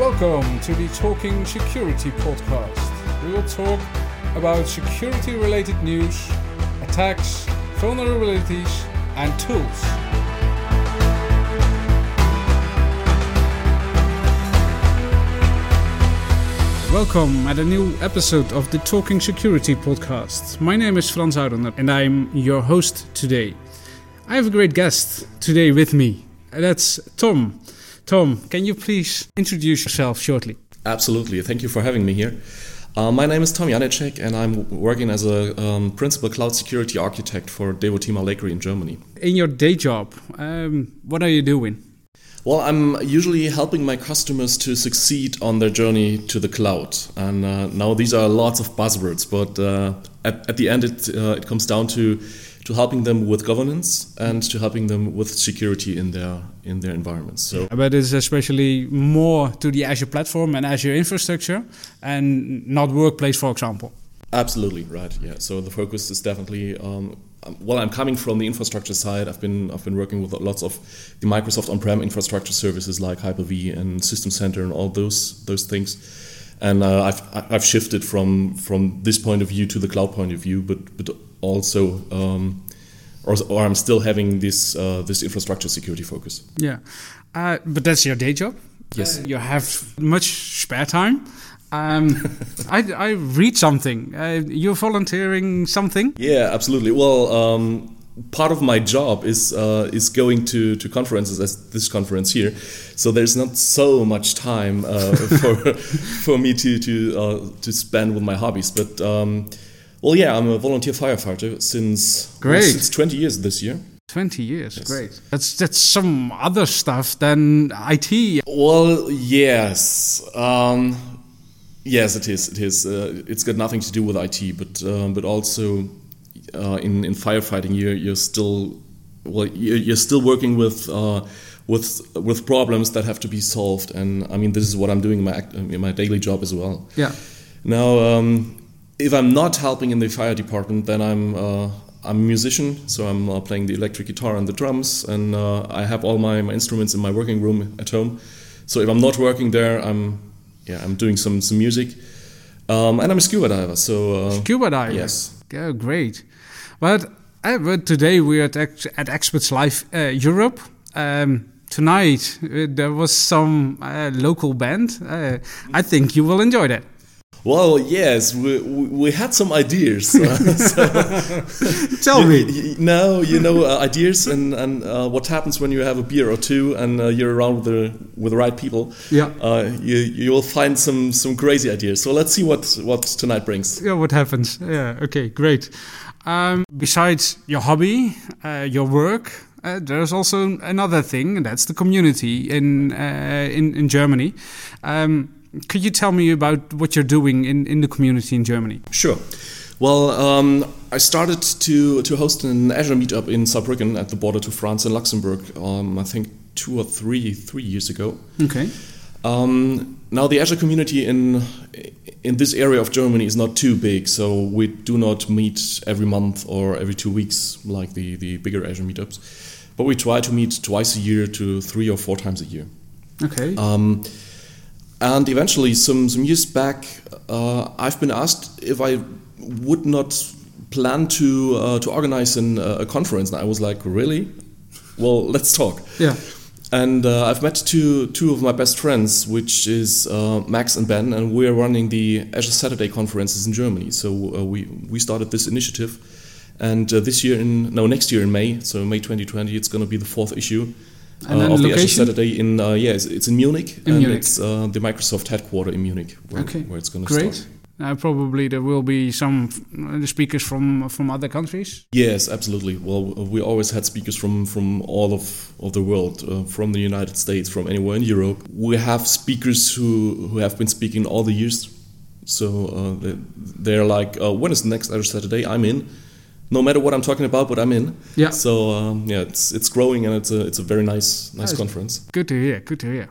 Welcome to the Talking Security podcast. We will talk about security related news, attacks, vulnerabilities, and tools. Welcome at a new episode of the Talking Security podcast. My name is Frans Oudener and I'm your host today. I have a great guest today with me. That's Tom. Tom, can you please introduce yourself shortly? Absolutely. Thank you for having me here. Uh, my name is Tom Janetscheck, and I'm working as a um, principal cloud security architect for Devoteam Alegri in Germany. In your day job, um, what are you doing? Well, I'm usually helping my customers to succeed on their journey to the cloud. And uh, now these are lots of buzzwords, but uh, at, at, the end, it, uh, it comes down to, to helping them with governance and to helping them with security in their in their environments. So, but it's especially more to the Azure platform and Azure infrastructure, and not workplace, for example. Absolutely right. Yeah. So the focus is definitely um, um, well, I'm coming from the infrastructure side. I've been I've been working with lots of the Microsoft on-prem infrastructure services like Hyper-V and System Center and all those those things. And uh, I've I've shifted from from this point of view to the cloud point of view, but but also. Um, or, or I'm still having this uh, this infrastructure security focus. Yeah, uh, but that's your day job. Yes, you have much spare time. Um, I, I, read something. Uh, you're volunteering something? Yeah, absolutely. Well, um, part of my job is uh, is going to, to conferences as this conference here. So there's not so much time uh, for for me to to uh, to spend with my hobbies. But um, well, yeah, I'm a volunteer firefighter since great well, since 20 years this year. 20 years, yes. great. That's that's some other stuff than IT. Well, yes. Um, Yes, it is. It is. Uh, it's got nothing to do with IT, but um, but also uh, in in firefighting, you're you're still well, you're, still working with. Uh, with with problems that have to be solved, and I mean this is what I'm doing in my in my daily job as well. Yeah. Now, um, if I'm not helping in the fire department, then I'm uh, I'm a musician, so I'm uh, playing the electric guitar and the drums, and uh, I have all my, my instruments in my working room at home. So if I'm not working there, I'm yeah, I'm doing some some music, um, and I'm a scuba diver. So uh, scuba diver. Yes. Oh, great. But uh, but today we're at at Experts Live uh, Europe. Um, tonight there was some uh, local band. Uh, I think you will enjoy that. Well, yes, we, we had some ideas. So Tell me. No, you know, uh, ideas and, and uh, what happens when you have a beer or two and uh, you're around with the with the right people. Yeah. Uh, you you will find some some crazy ideas. So let's see what what tonight brings. Yeah, what happens? Yeah. Okay. Great. Um, besides your hobby, uh, your work, uh, there's also another thing, and that's the community in uh, in in Germany. Um, could you tell me about what you're doing in, in the community in Germany? Sure. Well, um, I started to, to host an Azure meetup in Saarbrücken at the border to France and Luxembourg, um, I think two or three three years ago. Okay. Um, now, the Azure community in in this area of Germany is not too big, so we do not meet every month or every two weeks like the, the bigger Azure meetups. But we try to meet twice a year to three or four times a year. Okay. And eventually, some, some years back, uh, I've been asked if I would not plan to uh, to organize an, uh, a conference, and I was like, really? Well, let's talk. Yeah. And uh, I've met two two of my best friends, which is uh, Max and Ben, and we're running the Azure Saturday conferences in Germany. So uh, we we started this initiative, and this year in no next year in May, so May 2020, it's going to be the fourth issue and uh, of the Azure Saturday in uh, yeah, it's, it's, in Munich, in and Munich. it's uh, the Microsoft headquarter in Munich, where, okay. where it's going to start. Great. Uh, probably there will be some speakers from from other countries. Yes, absolutely. Well, we always had speakers from from all of, of the world, uh, from the United States, from anywhere in Europe. We have speakers who who have been speaking all the years, so uh, they're like, uh, "When is the next Azure Saturday? I'm in." No matter what I'm talking about, but I'm in. Yeah. So um, yeah, it's it's growing and it's a it's a very nice nice conference. Good to hear. Good to hear.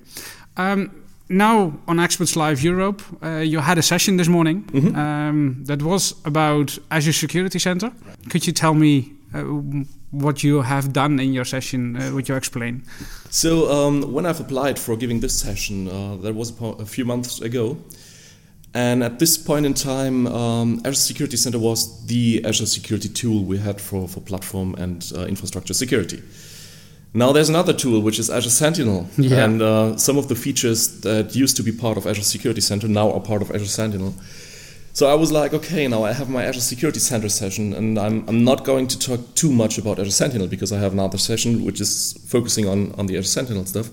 Um, now on Experts Live Europe, uh, you had a session this morning mm -hmm. um, that was about Azure Security Center. Could you tell me uh, what you have done in your session, uh, what you explain. So um, when I've applied for giving this session, uh, that was a few months ago. And at this point in time, um, Azure Security Center was the Azure security tool we had for, for platform and uh, infrastructure security. Now there's another tool which is Azure Sentinel, yeah. and uh, some of the features that used to be part of Azure Security Center now are part of Azure Sentinel. So I was like, okay, now I have my Azure Security Center session, and I'm, I'm not going to talk too much about Azure Sentinel because I have another session which is focusing on, on the Azure Sentinel stuff.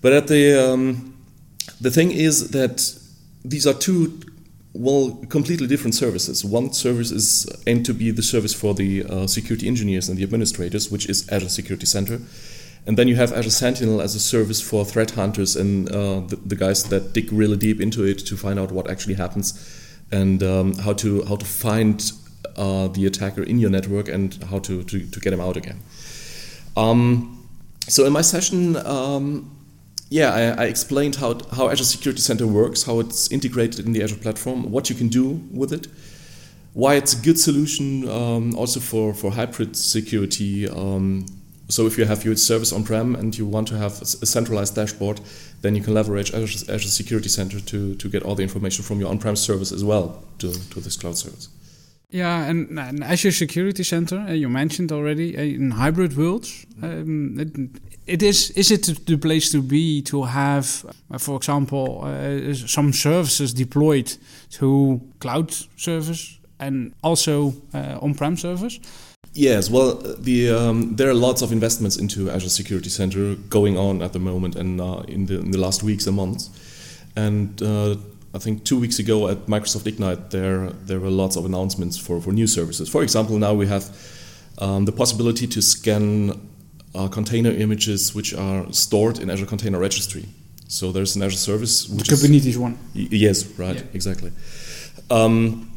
But at the um, the thing is that these are two well completely different services. One service is aimed to be the service for the uh, security engineers and the administrators, which is Azure Security Center. And then you have Azure Sentinel as a service for threat hunters and uh, the, the, guys that dig really deep into it to find out what actually happens and um, how to how to find uh, the attacker in your network and how to, to, to get him out again. Um, so in my session, um, yeah, I, I, explained how, how Azure Security Center works, how it's integrated in the Azure platform, what you can do with it, why it's a good solution um, also for, for hybrid security. Um, so if you have your service on-prem and you want to have a centralized dashboard, then you can leverage Azure, Azure Security Center to, to get all the information from your on-prem service as well to, to this cloud service. Yeah, and, and Azure Security Center, uh, you mentioned already, uh, in hybrid worlds, um, it, it is is it the place to be to have, uh, for example, uh, some services deployed to cloud service and also uh, on-prem service? Yes, well, the um, there are lots of investments into Azure Security Center going on at the moment and uh, in the in the last weeks and months, and. I think two weeks ago at Microsoft Ignite, there there were lots of announcements for, for new services. For example, now we have um, the possibility to scan uh, container images which are stored in Azure Container Registry. So there's an Azure service which Kubernetes is, one. yes, right, yeah. exactly. Um,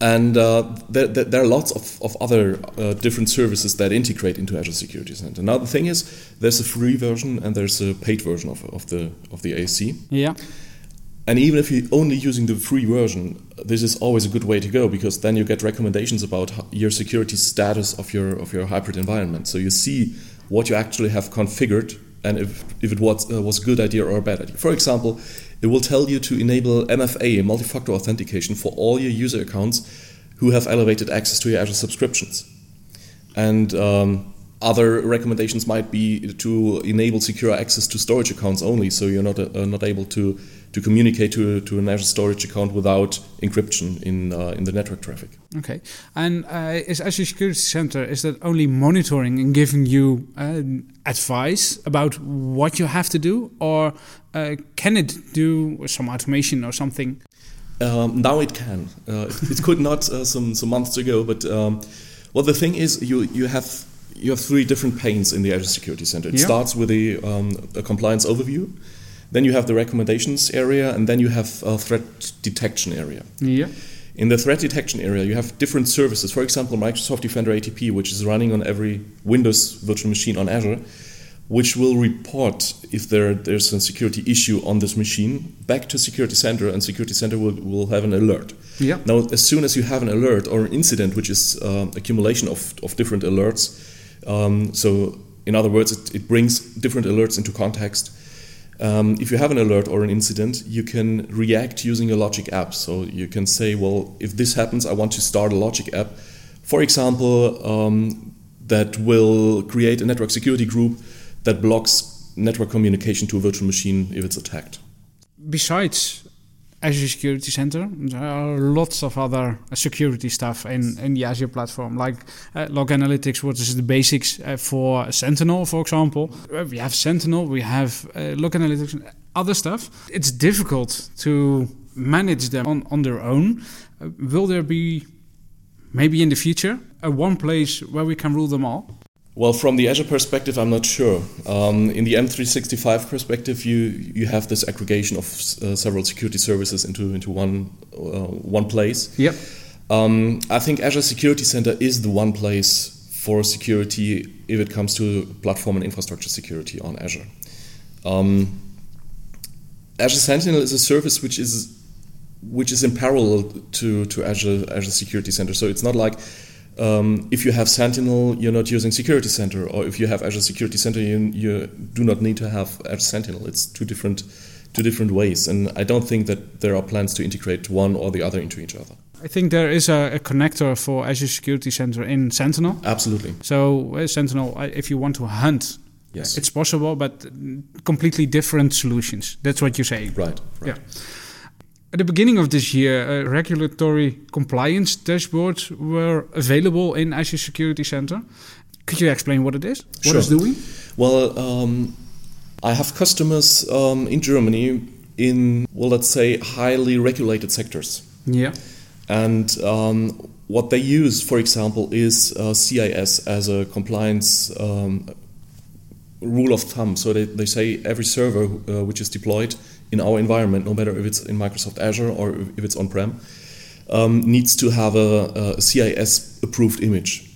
and uh, there, there, are lots of, of other uh, different services that integrate into Azure Security Center. Now the thing is, there's a free version and there's a paid version of, of the of the ASC. Yeah. And even if you're only using the free version, this is always a good way to go because then you get recommendations about your security status of your of your hybrid environment. So you see what you actually have configured and if, if it was, uh, was a good idea or a bad idea. For example, it will tell you to enable MFA, multi-factor authentication, for all your user accounts who have elevated access to your Azure subscriptions. And um, other recommendations might be to enable secure access to storage accounts only, so you're not uh, not able to to communicate to, to an Azure storage account without encryption in uh, in the network traffic. Okay, and uh, is Azure Security Center is that only monitoring and giving you uh, advice about what you have to do, or uh, can it do some automation or something? Um, now it can. Uh, it could not some some months ago, but um, well, the thing is, you you have you have three different panes in the Azure Security Center. It yeah. starts with a, um, a, compliance overview, then you have the recommendations area, and then you have a threat detection area. Yeah. In the threat detection area, you have different services. For example, Microsoft Defender ATP, which is running on every Windows virtual machine on Azure, which will report if there, there's a security issue on this machine back to Security Center, and Security Center will, will have an alert. Yeah. Now, as soon as you have an alert or an incident, which is uh, accumulation of, of different alerts, um, so, in other words, it, it, brings different alerts into context. Um, if you have an alert or an incident, you can react using a logic app. So you can say, well, if this happens, I want to start a logic app. For example, um, that will create a network security group that blocks network communication to a virtual machine if it's attacked. Besides Azure Security Center. There are lots of other uh, security stuff in, in the Azure platform, like uh, log analytics, what is the basics uh, for Sentinel, for example. Uh, we have Sentinel, we have uh, log analytics, and other stuff. It's difficult to manage them on, on their own. Uh, will there be, maybe in the future, a one place where we can rule them all? Well, from the Azure perspective, I'm not sure. Um, in the M365 perspective, you you have this aggregation of uh, several security services into into one uh, one place. Yep. Um, I think Azure Security Center is the one place for security if it comes to platform and infrastructure security on Azure. Um, Azure Sentinel is a service which is which is in parallel to, to Azure Azure Security Center. So it's not like um, if you have Sentinel, you're not using Security Center, or if you have Azure Security Center, you, you do not need to have Azure Sentinel. It's two different, two different ways, and I don't think that there are plans to integrate one or the other into each other. I think there is a, a connector for Azure Security Center in Sentinel. Absolutely. So uh, Sentinel, if you want to hunt, Yes. it's possible, but completely different solutions. That's what you're saying. right. Right. Yeah. At the beginning of this year, uh, regulatory compliance dashboards were available in Azure Security Center. Could you explain what it is? What Sure. it's doing? Well, um, I have customers um, in Germany in, well, let's say, highly regulated sectors. Yeah. And um, what they use, for example, is uh, CIS as a compliance um, rule of thumb. So they, they say every server uh, which is deployed in our environment, no matter if it's in Microsoft Azure or if it's on prem, um, needs to have a, a CIS approved image.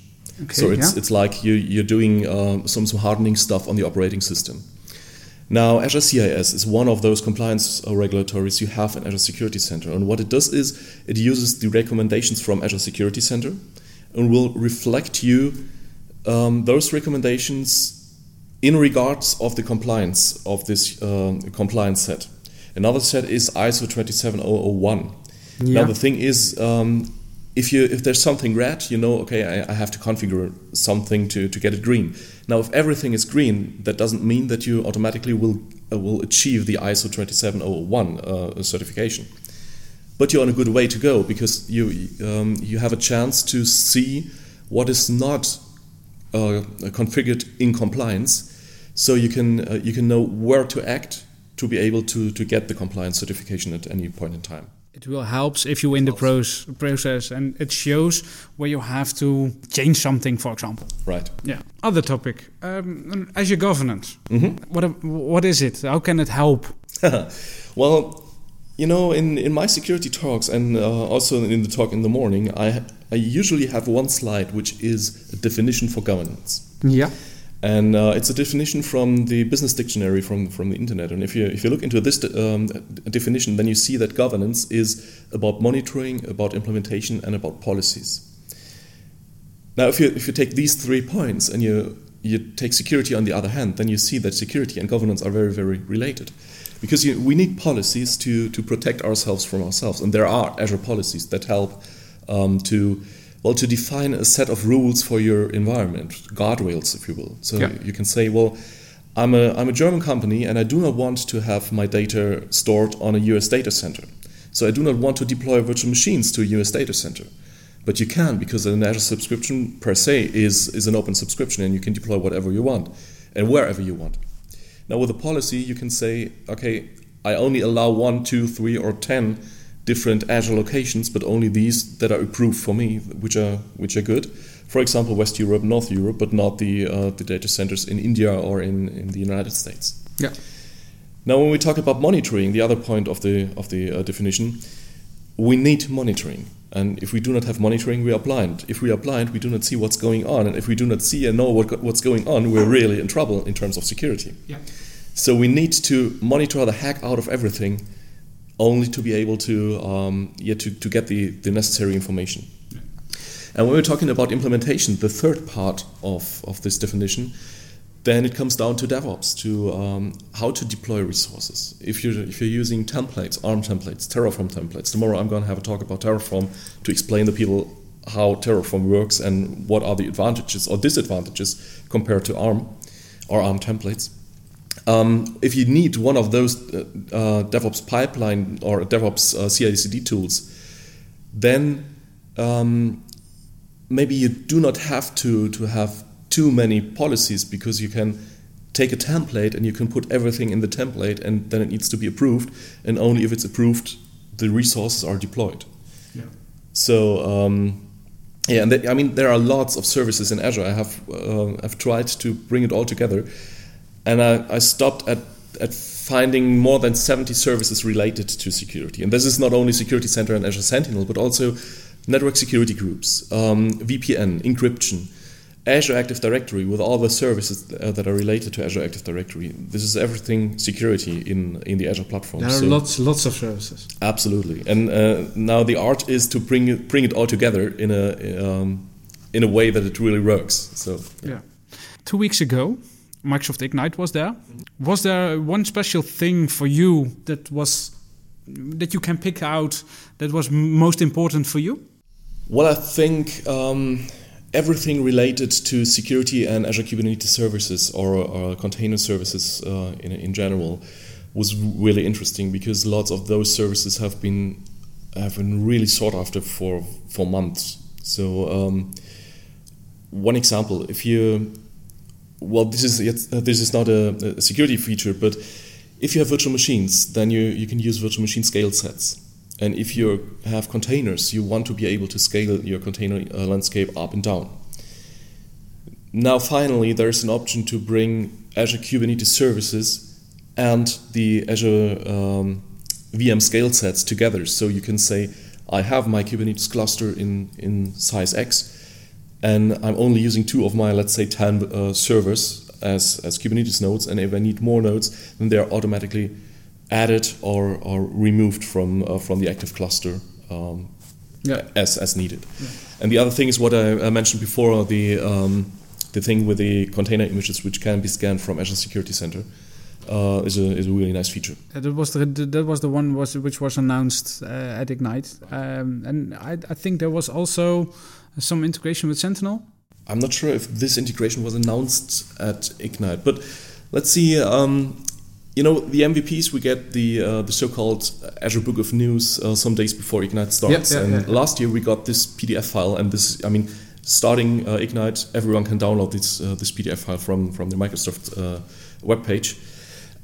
Okay. So it's, yeah. it's like you, you're doing um, some, some hardening stuff on the operating system. Now, Azure CIS is one of those compliance uh, regulatories you have in Azure Security Center. And what it does is it uses the recommendations from Azure Security Center and will reflect you um, those recommendations in regards of the compliance of this um, compliance set. Another set is ISO 27001. Yeah. Now the thing is, um, if you if there's something red, you know, okay, I, I have to configure something to, to get it green. Now, if everything is green, that doesn't mean that you automatically will uh, will achieve the ISO 27001 uh, certification. But you're on a good way to go because you um, you have a chance to see what is not uh, configured in compliance, so you can uh, you can know where to act to be able to, to get the compliance certification at any point in time. It will help if you in the pros- process and it shows where you have to change something, for example. Right. Yeah. Other topic, um, Azure governance. Mhm. What what is it? How can it help? well, you know, in, in my security talks and uh, also in the talk in the morning, I, I usually have one slide which is a definition for governance. Yeah. And uh, it's a definition from the business dictionary from, from the internet. And if you, if you look into this um, definition, then you see that governance is about monitoring, about implementation, and about policies. Now, if you, if you take these three points and you, you take security on the other hand, then you see that security and governance are very, very related. Because you, we need policies to, to protect ourselves from ourselves. And there are Azure policies that help um, to well, to define a set of rules for your environment, guardrails, if you will. So Yeah. you can say, well, I'm a, I'm a German company and I do not want to have my data stored on a US data center. So I do not want to deploy virtual machines to a US data center. But you can because an Azure subscription per se is, is an open subscription and you can deploy whatever you want and wherever you want. Now with a policy, you can say, okay, I only allow one, two, three, or ten different Azure locations, but only these that are approved for me, which are which are good. For example, West Europe, North Europe, but not the uh, the data centers in India or in, in the United States. Yeah. Now, when we talk about monitoring, the other point of the of the uh, definition, we need monitoring. And if we do not have monitoring, we are blind. If we are blind, we do not see what's going on. And if we do not see and know what, what's going on, we're really in trouble in terms of security. Yeah. So we need to monitor the heck out of everything, only to be able to um, yeah, to, to get the, the necessary information. And when we're talking about implementation, the third part of, of this definition, then it comes down to DevOps, to um, how to deploy resources. If you're, if you're using templates, ARM templates, Terraform templates, tomorrow I'm going to have a talk about Terraform to explain to people how Terraform works and what are the advantages or disadvantages compared to ARM or ARM templates. Um, if you need one of those uh, uh, DevOps pipeline or DevOps uh, CI/CD tools, then um, maybe you do not have to to have too many policies because you can take a template and you can put everything in the template and then it needs to be approved and only if it's approved the resources are deployed. Yeah. So um, yeah, and th- I mean there are lots of services in Azure. I have uh, I've tried to bring it all together, and I, I stopped at at finding more than 70 services related to security. And this is not only Security Center and Azure Sentinel, but also network security groups, um, VPN, encryption, Azure Active Directory with all the services uh, that are related to Azure Active Directory. This is everything security in in the Azure platform. There are So- lots lots of services. Absolutely, and uh, now the art is to bring it, bring it all together in a um, in a way that it really works. So yeah. Two weeks ago, Microsoft Ignite was there. Was there one special thing for you that was that you can pick out that was most important for you? Well, I think um, everything related to security and Azure Kubernetes services or, or container services uh, in, in general was really interesting because lots of those services have been have been really sought after for for months. So um, one example, if you well, this is uh, this is not a, a, security feature, but if you have virtual machines, then you, you can use virtual machine scale sets. And if you have containers, you want to be able to scale your container uh, landscape up and down. Now, finally, there's an option to bring Azure Kubernetes services and the Azure um, VM scale sets together. So you can say, I have my Kubernetes cluster in, in size X, and I'm only using two of my, let's say, 10 uh, servers as, as Kubernetes nodes. And if I need more nodes, then they're automatically added or, or removed from, uh, from the active cluster um, yeah. as, as needed. Yeah. And the other thing is what I, I mentioned before the, um, the thing with the container images, which can be scanned from Azure Security Center uh, is a is a really nice feature. That was the that was the one was which was announced uh, at Ignite, um, and I, I think there was also some integration with Sentinel. I'm not sure if this integration was announced at Ignite, but let's see. Um, you know, the MVPs we get the uh, the so-called Azure Book of News uh, some days before Ignite starts. Yeah, yeah, and yeah. last year we got this PDF file, and this, I mean, starting uh, Ignite, everyone can download this uh, this PDF file from from the Microsoft uh, webpage.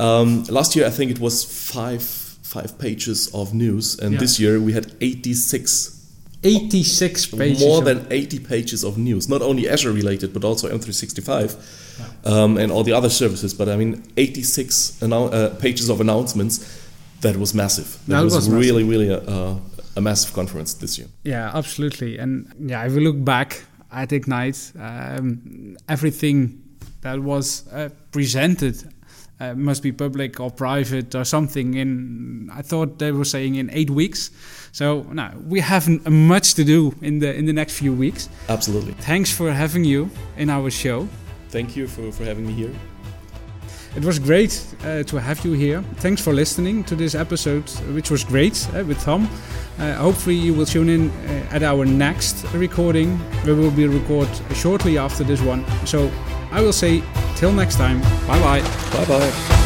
Um, last year, I think it was five five pages of news, and yeah. this year we had 86. 86 pages. More than 80 pages of news, not only Azure related, but also M365 yeah. um, and all the other services. But I mean, 86 uh, pages of announcements. That was massive. That, that was, was, really, massive. really a, a, massive conference this year. Yeah, absolutely. And yeah, if we look back at Ignite, um, everything that was uh, presented uh, must be public or private or something in i thought they were saying in eight weeks so now we have much to do in the in the next few weeks absolutely thanks for having you in our show thank you for, for having me here it was great uh, to have you here. Thanks for listening to this episode, which was great uh, with Tom. Uh, hopefully, you will tune in uh, at our next recording. We will be record shortly after this one. So I will say till next time. Bye bye. Bye bye.